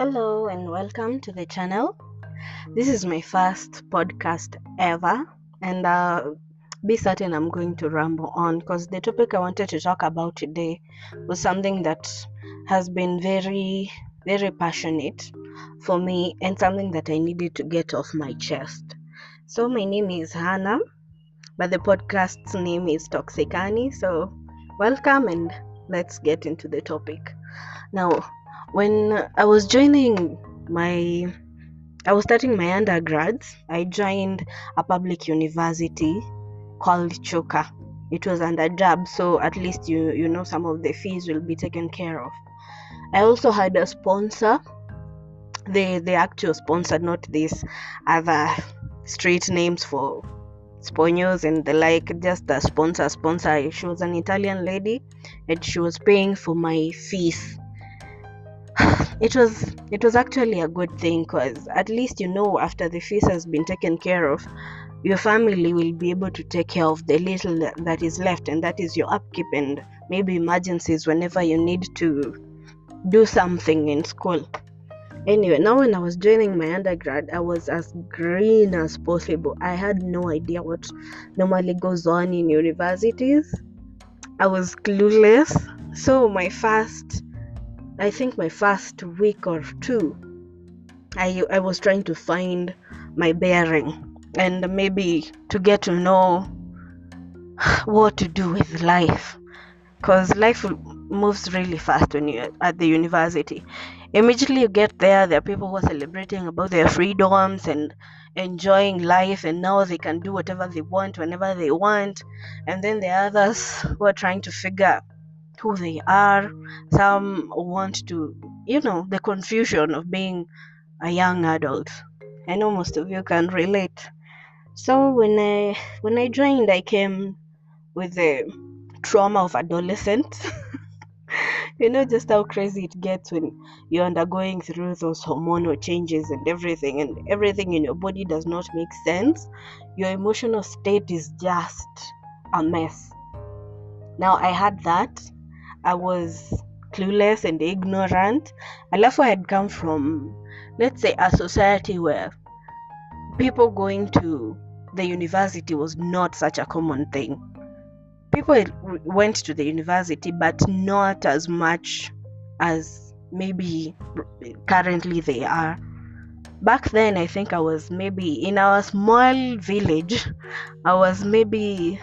Hello and welcome to the channel. This is my first podcast ever, and uh, be certain I'm going to ramble on because the topic I wanted to talk about today was something that has been very, very passionate for me and something that I needed to get off my chest. So, my name is Hannah, but the podcast's name is Talksic Annie. So, welcome and let's get into the topic. Now, when I was joining my I was starting my undergrads, I joined a public university called Chuka. It was under JAB, so at least you you know some of the fees will be taken care of. I also had a sponsor. The the actual sponsor, not this other street names for sponsors and the like, just the sponsor sponsor. She was an Italian lady and she was paying for my fees it was it was actually a good thing because at least you know after the fees has been taken care of your family will be able to take care of the little that is left and that is your upkeep and maybe emergencies whenever you need to do something in school. Anyway now when i was joining my undergrad i was as green as possible. I had no idea what normally goes on in universities. I was clueless. So my first I think my first week or two, I, I was trying to find my bearing and maybe to get to know what to do with life. Because life moves really fast when you're at the university. Immediately you get there there are people who are celebrating about their freedoms and enjoying life and now they can do whatever they want whenever they want. And then there are others who are trying to figure who they are. Some want to, you know, the confusion of being a young adult. I know most of you can relate. So when I when I joined, I came with the trauma of adolescence you know just how crazy it gets when you're undergoing through those hormonal changes and everything and everything in your body does not make sense your emotional state is just a mess now i had that I was clueless and ignorant. Alafu I had come from, let's say, a society where people going to the university was not such a common thing. People went to the university, but not as much as maybe currently they are. Back then, I think I was maybe in our small village, I was maybe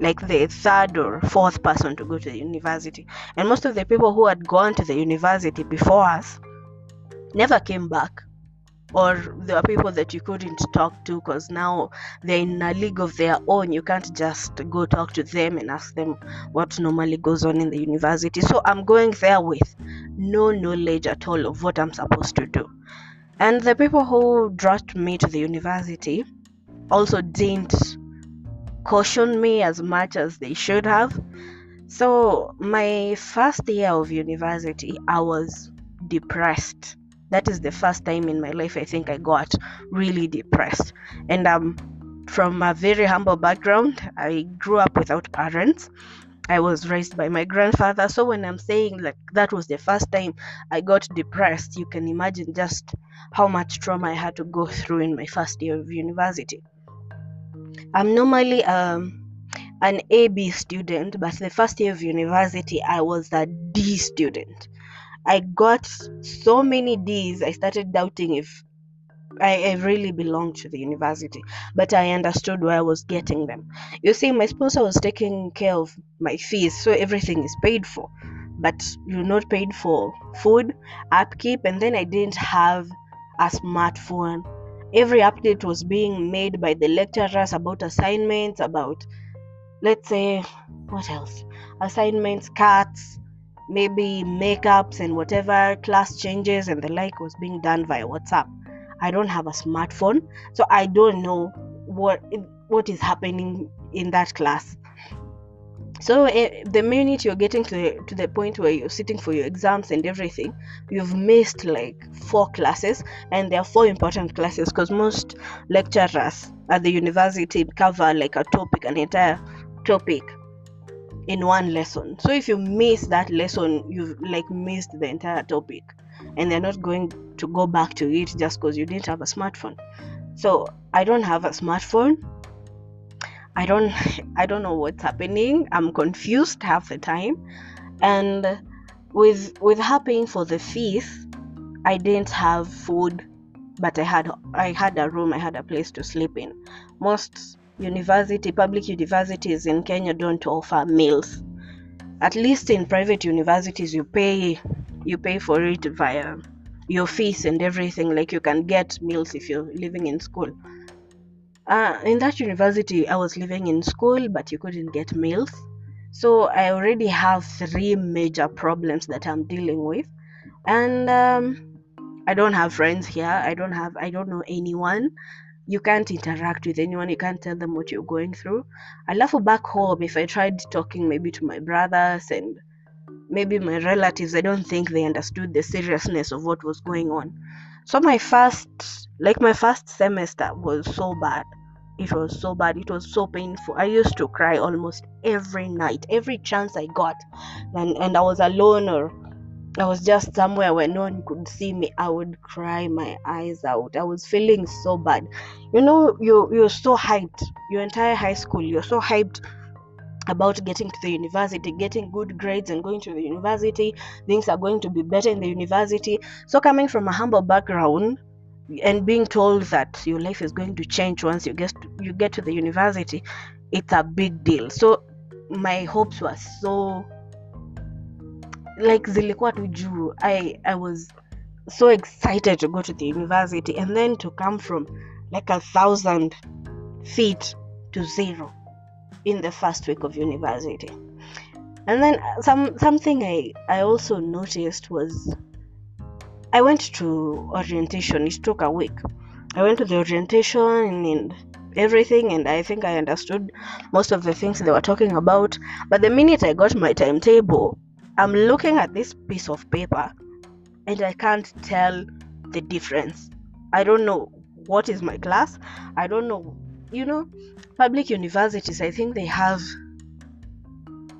like the third or fourth person to go to the university. And most of the people who had gone to the university before us never came back. Or there were people that you couldn't talk to because now they're in a league of their own. You can't just go talk to them and ask them what normally goes on in the university. So I'm going there with no knowledge at all of what I'm supposed to do. And the people who brought me to the university also didn't cautioned me as much as they should have. So, my first year of university, I was depressed. That is the first time in my life I think I got really depressed. And um, from a very humble background, I grew up without parents. I was raised by my grandfather. So when I'm saying like that was the first time I got depressed, you can imagine just how much trauma I had to go through in my first year of university. I'm normally um, an AB student, but the first year of university, I was a D student. I got so many D's, I started doubting if I, I really belonged to the university, but I understood where I was getting them. You see, my sponsor was taking care of my fees, so everything is paid for, but you're not paid for food, upkeep, and then I didn't have a smartphone every update was being made by the lecturers about assignments about let's say what else? Assignments cuts maybe makeups and whatever class changes and the like was being done via whatsapp. I don't have a smartphone so i don't know what what is happening in that class so uh, the minute you're getting to the, to the point where you're sitting for your exams and everything you've missed like four classes and there are four important classes because most lecturers at the university cover like a topic an entire topic in one lesson so if you miss that lesson you've like missed the entire topic and they're not going to go back to it just because you didn't have a smartphone. So I don't have a smartphone. I don't I don't know what's happening. I'm confused half the time. And with with her paying for the fees, I didn't have food, but I had I had a room, I had a place to sleep in. Most university public universities in Kenya don't offer meals. At least in private universities you pay you pay for it via your fees and everything like you can get meals if you're living in school uh, in that university i was living in school but you couldn't get meals. So i already have three major problems that i'm dealing with. And um, i don't have friends here. I don't have i don't know anyone. You can't interact with anyone. You can't tell them what you're going through. I love back home. If i tried talking maybe to my brothers and maybe my relatives i don't think they understood the seriousness of what was going on. So my first like my first semester was so bad. It was so bad. It was so painful. I used to cry almost every night. Every chance i got. And and i was alone or i was just somewhere where no one could see me. I would cry my eyes out. I was feeling so bad. You know you you're so hyped. Your entire high school you're so hyped about getting to the university, getting good grades and going to the university. Things are going to be better in the university. So, coming from a humble background and being told that your life is going to change once you get to, you get to the university, it's a big deal. So, my hopes were so like zilikuwa tu. I I was so excited to go to the university and then to come from like a thousand feet to zero in the first week of university. And then uh, some something I, I also noticed was I went to orientation. It took a week. I went to the orientation and everything and I think I understood most of the things they were talking about. But the minute I got my timetable, I'm looking at this piece of paper and I can't tell the difference. I don't know what is my class. I don't know, you know, public universities i think they have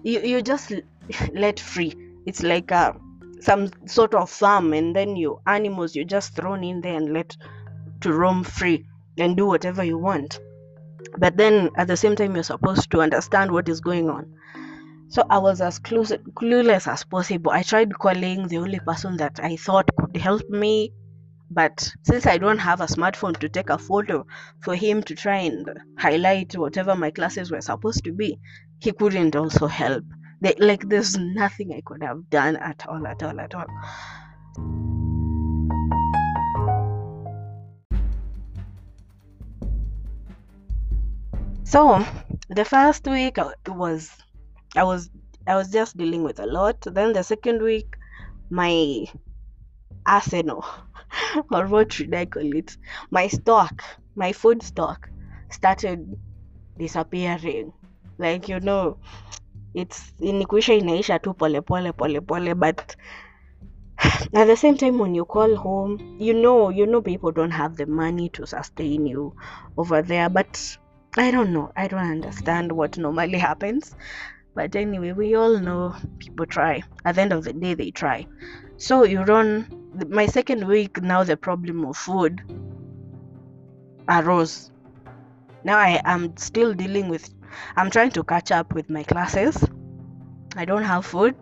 you, you just let free it's like a, uh, some sort of farm and then your animals you're just thrown in there and let to roam free and do whatever you want. But then at the same time you're supposed to understand what is going on. So i was as clueless, clueless as possible. I tried calling the only person that i thought could help me but since I don't have a smartphone to take a photo for him to try and highlight whatever my classes were supposed to be, he couldn't also help. They, like there's nothing I could have done at all, at all, at all. So the first week was I was I was just dealing with a lot. Then the second week, my arsenal or what should I call it? My stock, my food stock started disappearing. Like you know, it's in kuisha inaisha tu pole pole pole pole but at the same time when you call home you know you know people don't have the money to sustain you over there but i don't know i don't understand what normally happens. But anyway we all know people try. At the end of the day they try. So you run my second week now the problem of food arose. Now i am still dealing with i'm trying to catch up with my classes. I don't have food.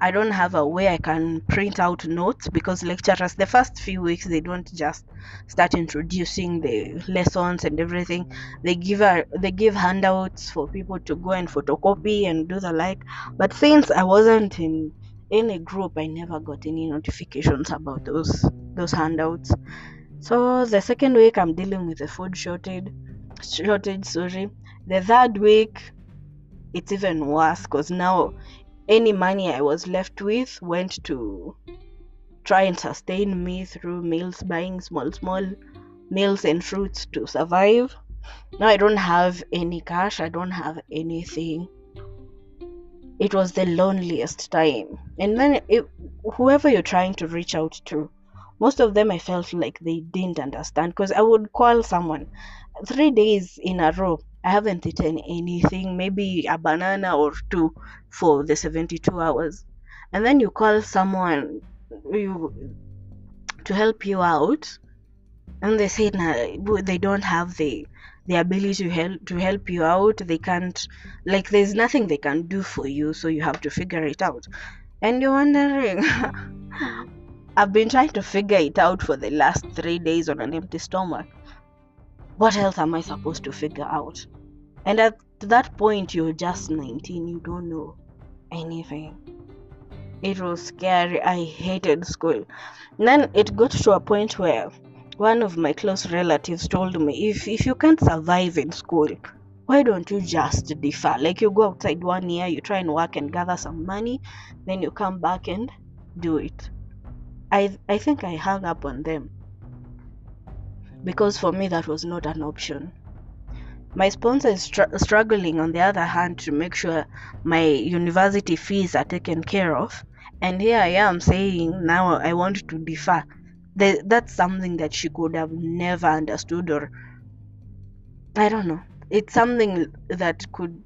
I don't have a way i can print out notes because lecturers the first few weeks they don't just start introducing the lessons and everything. They give a, they give handouts for people to go and photocopy and do the like. But since i wasn't in in a group i never got any notifications about those those handouts. So the second week i'm dealing with a food shortage shortage sorry the third week it's even worse because now any money i was left with went to try and sustain me through meals buying small small meals and fruits to survive now i don't have any cash i don't have anything it was the loneliest time. And then it, whoever you're trying to reach out to, most of them I felt like they didn't understand because I would call someone three days in a row. I haven't eaten anything, maybe a banana or two for the 72 hours. And then you call someone, you to help you out and they say nah, they don't have the the ability to help to help you out they can't like there's nothing they can do for you so you have to figure it out and you're wondering i've been trying to figure it out for the last three days on an empty stomach what else am i supposed to figure out? And at that point you're just 19 you don't know anything. It was scary. I hated school. And then it got to a point where one of my close relatives told me if if you can't survive in school why don't you just defer? Like you go outside one year you try and work and gather some money then you come back and do it. I i think i hung up on them because for me that was not an option. My sponsor is str- struggling on the other hand to make sure my university fees are taken care of. And here i am saying now i want to defer. The, that's something that she could have never understood or i don't know. It's something that could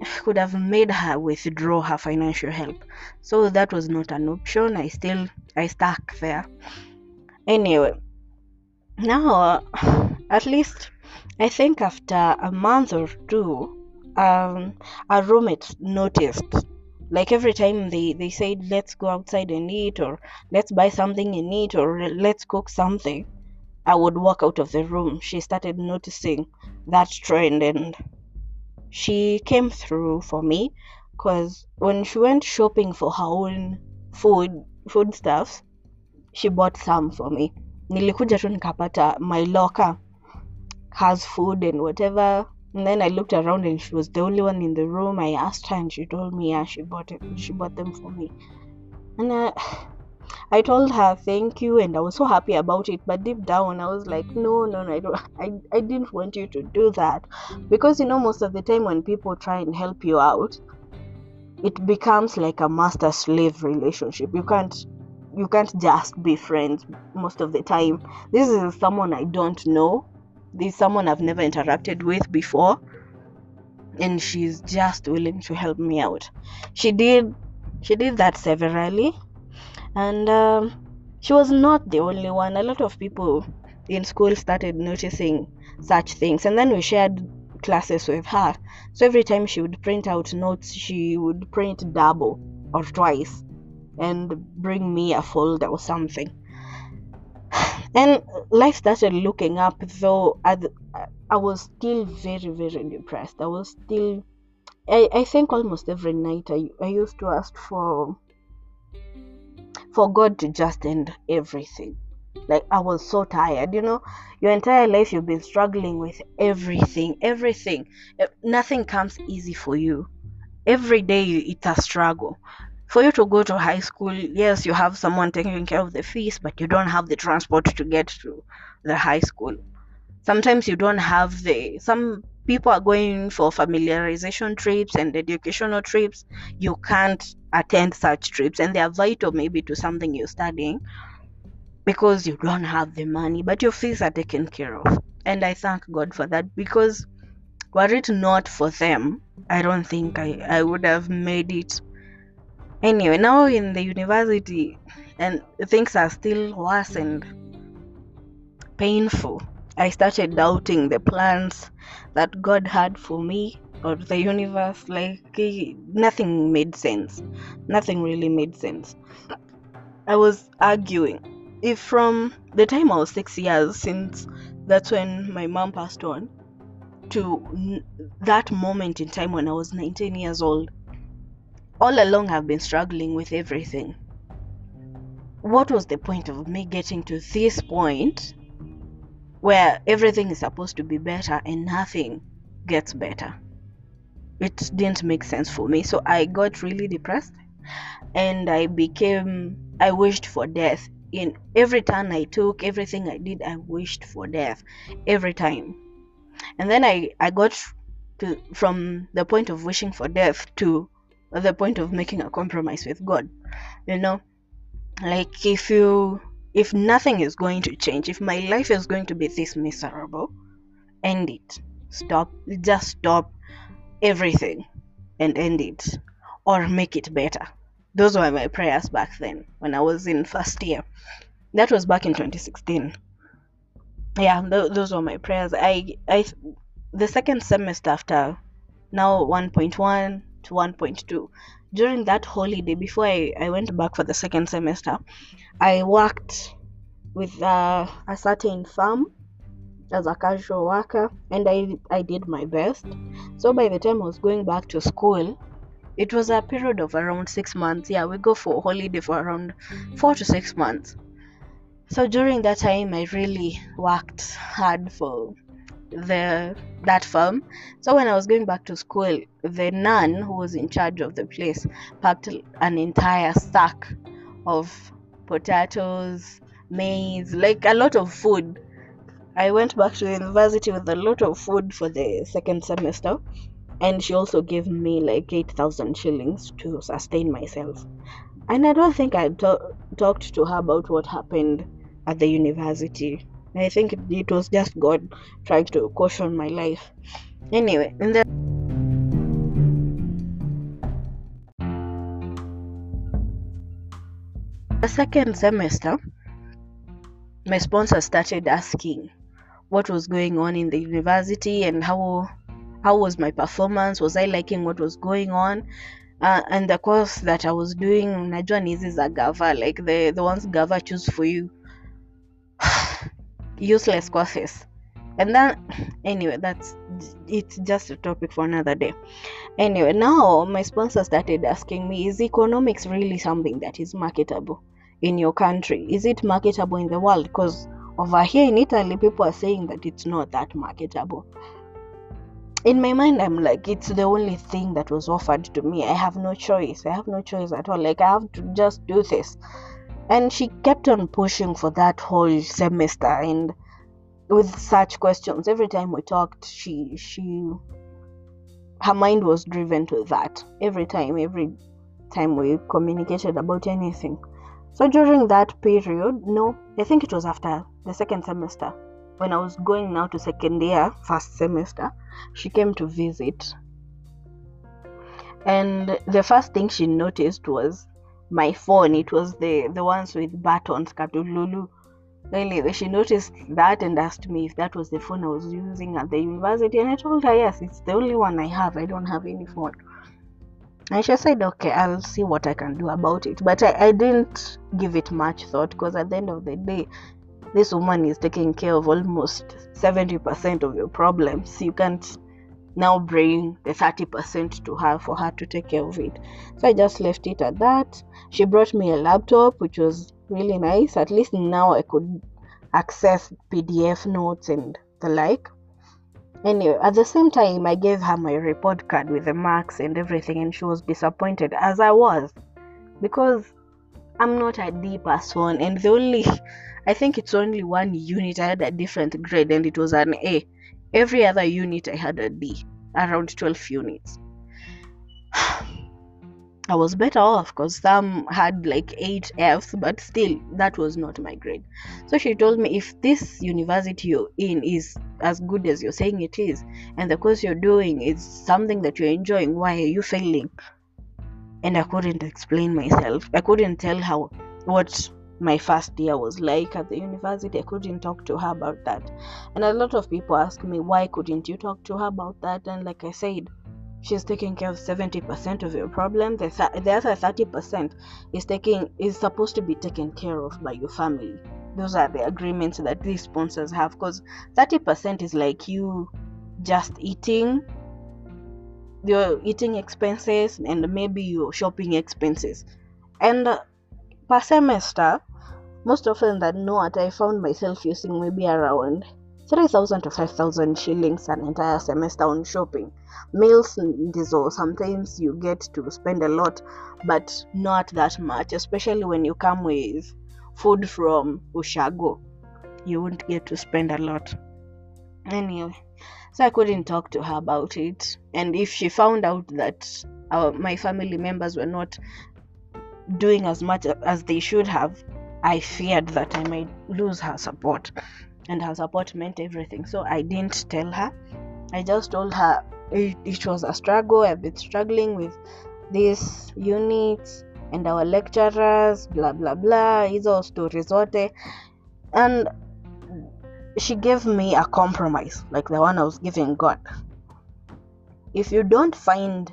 could have made her withdraw her financial help. So that was not an option. I still i stuck there. Anyway now at least i think after a month or two um a roommate noticed. Like every time they they said let's go outside and eat or let's buy something and eat or let's cook something i would walk out of the room. She started noticing that trend and she came through for me because when she went shopping for her own food food stuffs she bought some for me nilikuja tu nikapata my locker has food and whatever and then I looked around and she was the only one in the room. I asked her and she told me yeah she bought it she bought them for me. And uh, I told her thank you and I was so happy about it. But deep down I was like, no, no, no, I don't I, I didn't want you to do that. Because you know most of the time when people try and help you out, it becomes like a master slave relationship. You can't you can't just be friends most of the time. This is someone I don't know there's someone I've never interacted with before, and she's just willing to help me out. She did, she did that severally, and um, she was not the only one. A lot of people in school started noticing such things, and then we shared classes with her. So every time she would print out notes, she would print double or twice and bring me a folder or something. And life started looking up though I, I was still very very depressed. I was still I, I think almost every night I, I used to ask for for god to just end everything. Like i was so tired you know? Your entire life you've been struggling with everything everything. Nothing comes easy for you. Every day you it's a struggle for you to go to high school, yes, you have someone taking care of the fees, but you don't have the transport to get to the high school. Sometimes you don't have the some people are going for familiarization trips and educational trips. You can't attend such trips, and they are vital maybe to something you're studying because you don't have the money, but your fees are taken care of. And I thank God for that because were it not for them, I don't think I, I would have made it anyway now in the university and things are still worse and painful. I started doubting the plans that god had for me or the universe. Like eh, nothing made sense. Nothing really made sense. I was arguing. If from the time i was six years since that's when my mom passed on to that moment in time when i was 19 years old all along I've been struggling with everything. What was the point of me getting to this point where everything is supposed to be better and nothing gets better? It didn't make sense for me. So I got really depressed and I became, I wished for death. In every turn I took, everything I did, I wished for death every time. And then I, I got to, from the point of wishing for death to the point of making a compromise with God. You know, like if you if nothing is going to change, if my life is going to be this miserable, end it. Stop. Just stop everything and end it, or make it better. Those were my prayers back then when I was in first year. that was back in 2016 yeah th- those were my prayers i i the second semester after now 1.1 to 1.2 during that holiday before I, I went back for the second semester i worked with uh, a certain firm as a casual worker and I, I did my best. So by the time i was going back to school it was a period of around six months. Yeah we go for holiday for around four to six months. So during that time i really worked hard for the that firm. So when i was going back to school the nun who was in charge of the place packed an entire sack of potatoes maize like a lot of food. I went back to university with a lot of food for the second semester and she also gave me like 8000 shillings to sustain myself. And i don't think i to- talked to her about what happened at the university i think it, was just god trying to caution my life. Anyway in the second semester my sponsor started asking what was going on in the university and how how was my performance? Was i liking what was going on? Uh, and the course that i was doing najua ni hizi gava like the, the ones gava choose for you useless courses. And then anyway that's it's just a topic for another day. Anyway now my sponsor started asking me is economics really something that is marketable in your country? Is it marketable in the world? Because over here in italy people are saying that it's not that marketable. In my mind i'm like it's the only thing that was offered to me. I have no choice. I have no choice at all. Like i have to just do this and she kept on pushing for that whole semester and with such questions every time we talked she she her mind was driven to that. Every time every time we communicated about anything. So during that period no i think it was after the second semester when i was going now to second year first semester she came to visit. And the first thing she noticed was my phone. It was the the ones with buttons katululu. Anyway she noticed that and asked me if that was the phone i was using at the university and i told her yes it's the only one i have. I don't have any phone. And she said okay i'll see what i can do about it. But i, I didn't give it much thought because at the end of the day this woman is taking care of almost 70% of your problems. You can't now bring the 30% to her for her to take care of it. So i just left it at that. She brought me a laptop which was really nice. At least now i could access pdf notes and the like. Anyway at the same time i gave her my report card with the marks and everything and she was disappointed as i was because i'm not a d person and the only i think it's only one unit. I had a different grade and it was an a every other unit i had a d around 12 units I was better off because some had like 8 Fs, but still, that was not my grade. So she told me if this university you're in is as good as you're saying it is, and the course you're doing is something that you're enjoying, why are you failing? And I couldn't explain myself. I couldn't tell how what my first year was like at the university. I couldn't talk to her about that. And a lot of people ask me, why couldn't you talk to her about that? And like I said, she's taking care of 70% of your problem the, th- the other 30% is taking is supposed to be taken care of by your family those are the agreements that these sponsors have because 30% is like you just eating your eating expenses and maybe your shopping expenses and per semester most often than not i found myself using maybe around 3000 to 5000 shillings an entire semester on shopping. Meals ndizo sometimes you get to spend a lot but not that much especially when you come with food from ushago. You won't get to spend a lot. Anyway so i couldn't talk to her about it. And if she found out that our, my family members were not doing as much as they should have i feared that i might lose her support and her support meant everything. So I didn't tell her. I just told her it, it was a struggle. I've been struggling with this units and our lecturers blah blah blah hizo stories zote and she gave me a compromise like the one i was giving god if you don't find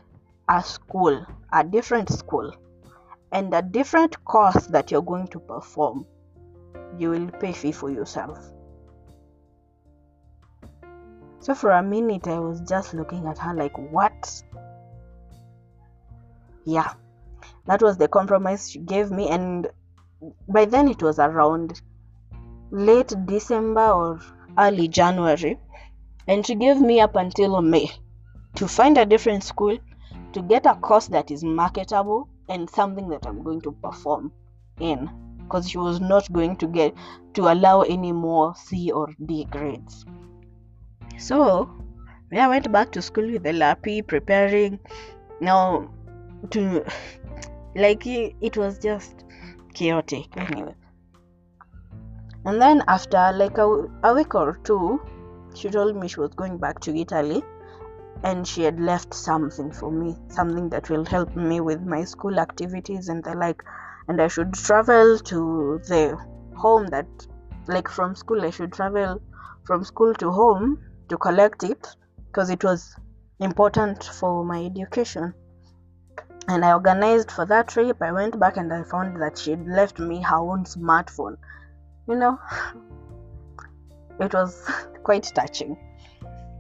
a school a different school and a different course that you're going to perform you will pay fee for yourself. So for a minute i was just looking at her like what? Yeah that was the compromise she gave me and by then it was around late december or early january and she gave me up until may to find a different school to get a course that is marketable and something that i'm going to perform in because she was not going to get to allow any more c or d grades. So yeah, I went back to school with the lappy preparing. Now to like it, it was just chaotic anyway. And then after like a, a week or two she told me she was going back to italy and she had left something for me something that will help me with my school activities and the like and i should travel to the home that like from school i should travel from school to home to collect it because it was important for my education and I organized for that trip. I went back and I found that she had left me her own smartphone. You know, it was quite touching.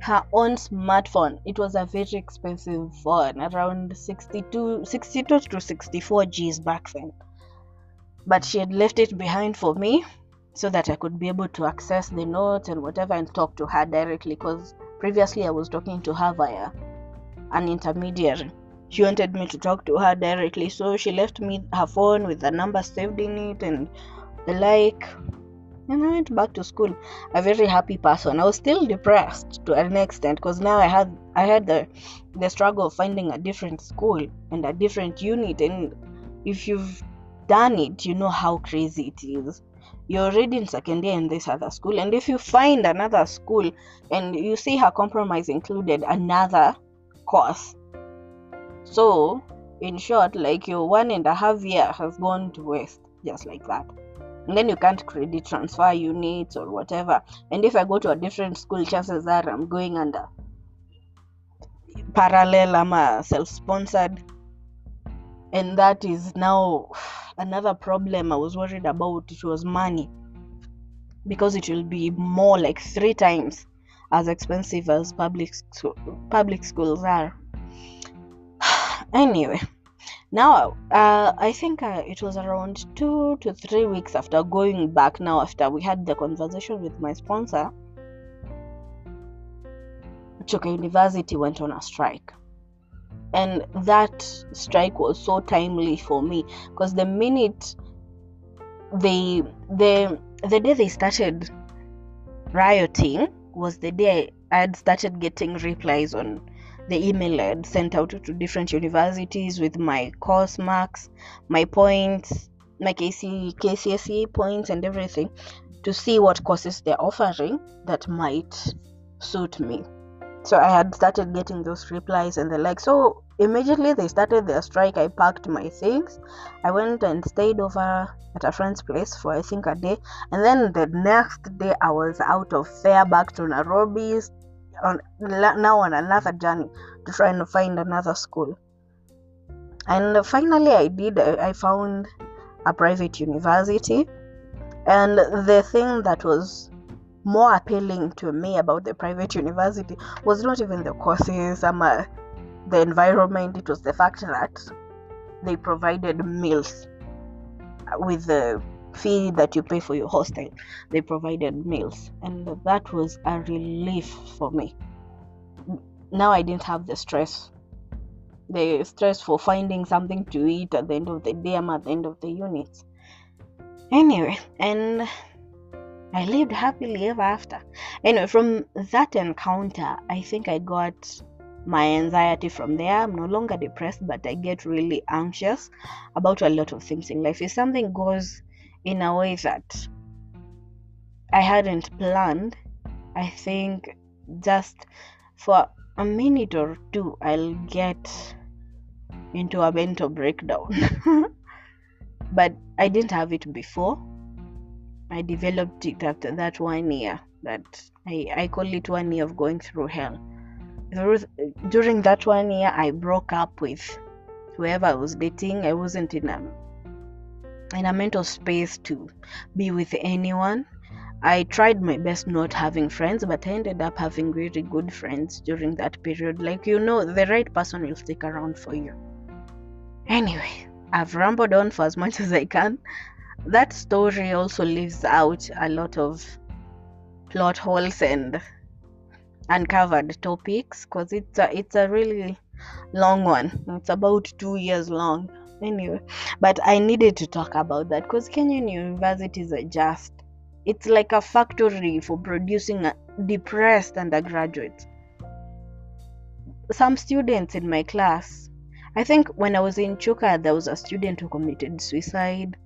Her own smartphone. It was a very expensive phone, around 62, 62 to 64 G's back then. But she had left it behind for me so that I could be able to access the notes and whatever and talk to her directly because previously I was talking to her via an intermediary she wanted me to talk to her directly so she left me her phone with the number saved in it and the like and i went back to school a very happy person. I was still depressed to an extent because now i had i had the the struggle of finding a different school and a different unit. And if you've done it you know how crazy it is. You're already in second year in this other school and if you find another school and you see her compromise included another course. So, in short, like your one and a half year has gone to waste just like that. And then you can't credit transfer units or whatever. And if I go to a different school, chances are I'm going under parallel, I'm a self sponsored. And that is now another problem I was worried about. It was money because it will be more like three times as expensive as public public schools are anyway now uh, i think uh, it was around two to three weeks after going back now after we had the conversation with my sponsor Chuka University went on a strike. And that strike was so timely for me because the minute they the the day they started rioting was the day I had started getting replies on the email I had sent out to different universities with my course marks, my points, my KC, KCSE points, and everything to see what courses they're offering that might suit me. So I had started getting those replies and the like. So immediately they started their strike, I packed my things. I went and stayed over at a friend's place for I think a day. And then the next day I was out of fare back to Nairobi, on now on another journey to try and find another school. And finally i did i found a private university. And the thing that was more appealing to me about the private university was not even the courses um, uh, the environment. It was the fact that they provided meals with the fee that you pay for your hostel they provided meals and that was a relief for me. Now i didn't have the stress. The stress for finding something to eat at the end of the day i'm at the end of the unit. Anyway and i lived happily ever after. Anyway from that encounter i think i got my anxiety from there. I'm no longer depressed, but I get really anxious about a lot of things in life. If something goes in a way that I hadn't planned, I think just for a minute or two, I'll get into a mental breakdown. but I didn't have it before. I developed it after that one year. That I, I call it one year of going through hell. During that one year, I broke up with whoever I was dating. I wasn't in a in a mental space to be with anyone. I tried my best not having friends, but I ended up having really good friends during that period. Like, you know, the right person will stick around for you. Anyway, I've rambled on for as much as I can. That story also leaves out a lot of plot holes and uncovered topics because it's a, it's a really long one. It's about two years long. Anyway, but I needed to talk about that because Kenyan universities are just it's like a factory for producing depressed undergraduates. Some students in my class, I think when I was in Chuka, there was a student who committed suicide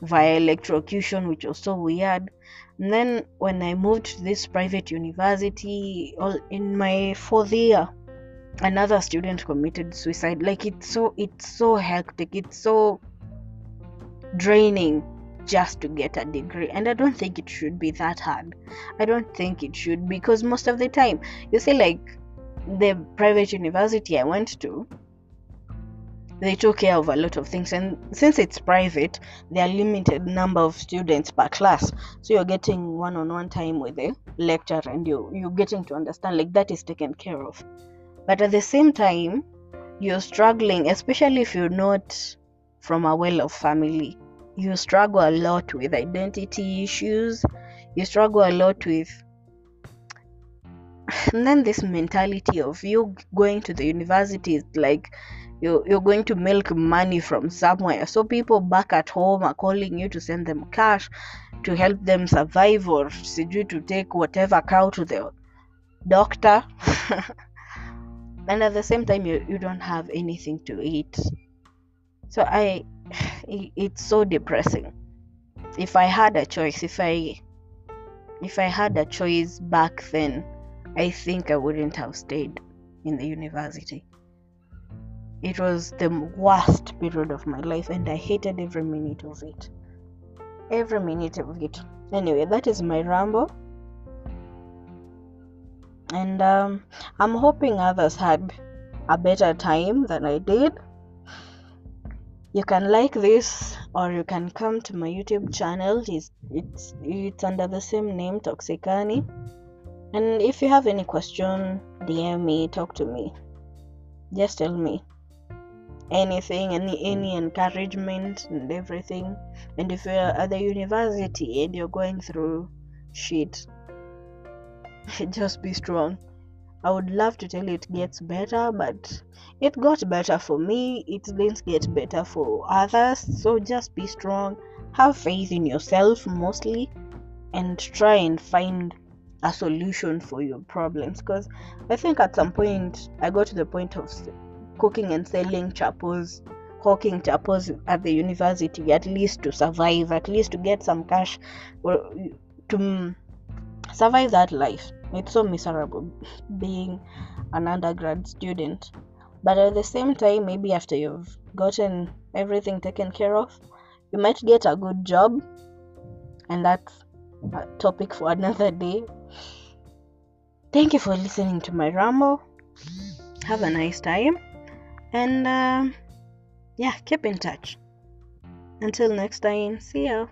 via electrocution, which was so weird. And then when I moved to this private university, in my fourth year, another student committed suicide. Like it's so it's so hectic, it's so draining just to get a degree. And i don't think it should be that hard. I don't think it should because most of the time you see like the private university i went to they took care of a lot of things. And since it's private there are limited number of students per class. So you're getting one-on-one time with the lecturer and you you're getting to understand like that is taken care of but at the same time you're struggling especially if you're not from a well-off family. You struggle a lot with identity issues. You struggle a lot with and then this mentality of you going to the university is like you, you're going to milk money from somewhere. So people back at home are calling you to send them cash to help them survive or to take whatever cow to the doctor and at the same time you, you don't have anything to eat. So i it's so depressing. If i had a choice if i if i had a choice back then i think i wouldn't have stayed in the university. It was the worst period of my life and i hated every minute of it. Every minute of it. Anyway that is my ramble and um, i'm hoping others had a better time than i did. You can like this or you can come to my youtube channel. It's it's it's under the same name Talksic Annie. And if you have any question dm me talk to me. Just tell me. Anything any any encouragement and everything. And if you're at the university and you're going through shit just be strong I would love to tell you it gets better, but it got better for me. It didn't get better for others. So just be strong, have faith in yourself mostly, and try and find a solution for your problems. Because I think at some point I got to the point of cooking and selling chapos, hawking chapos at the university, at least to survive, at least to get some cash, or to mm, survive that life it's so miserable being an undergrad student. But at the same time, maybe after you've gotten everything taken care of, you might get a good job, and that's a topic for another day. Thank you for listening to my ramble. Have a nice time, and uh, yeah, keep in touch. Until next time, see ya.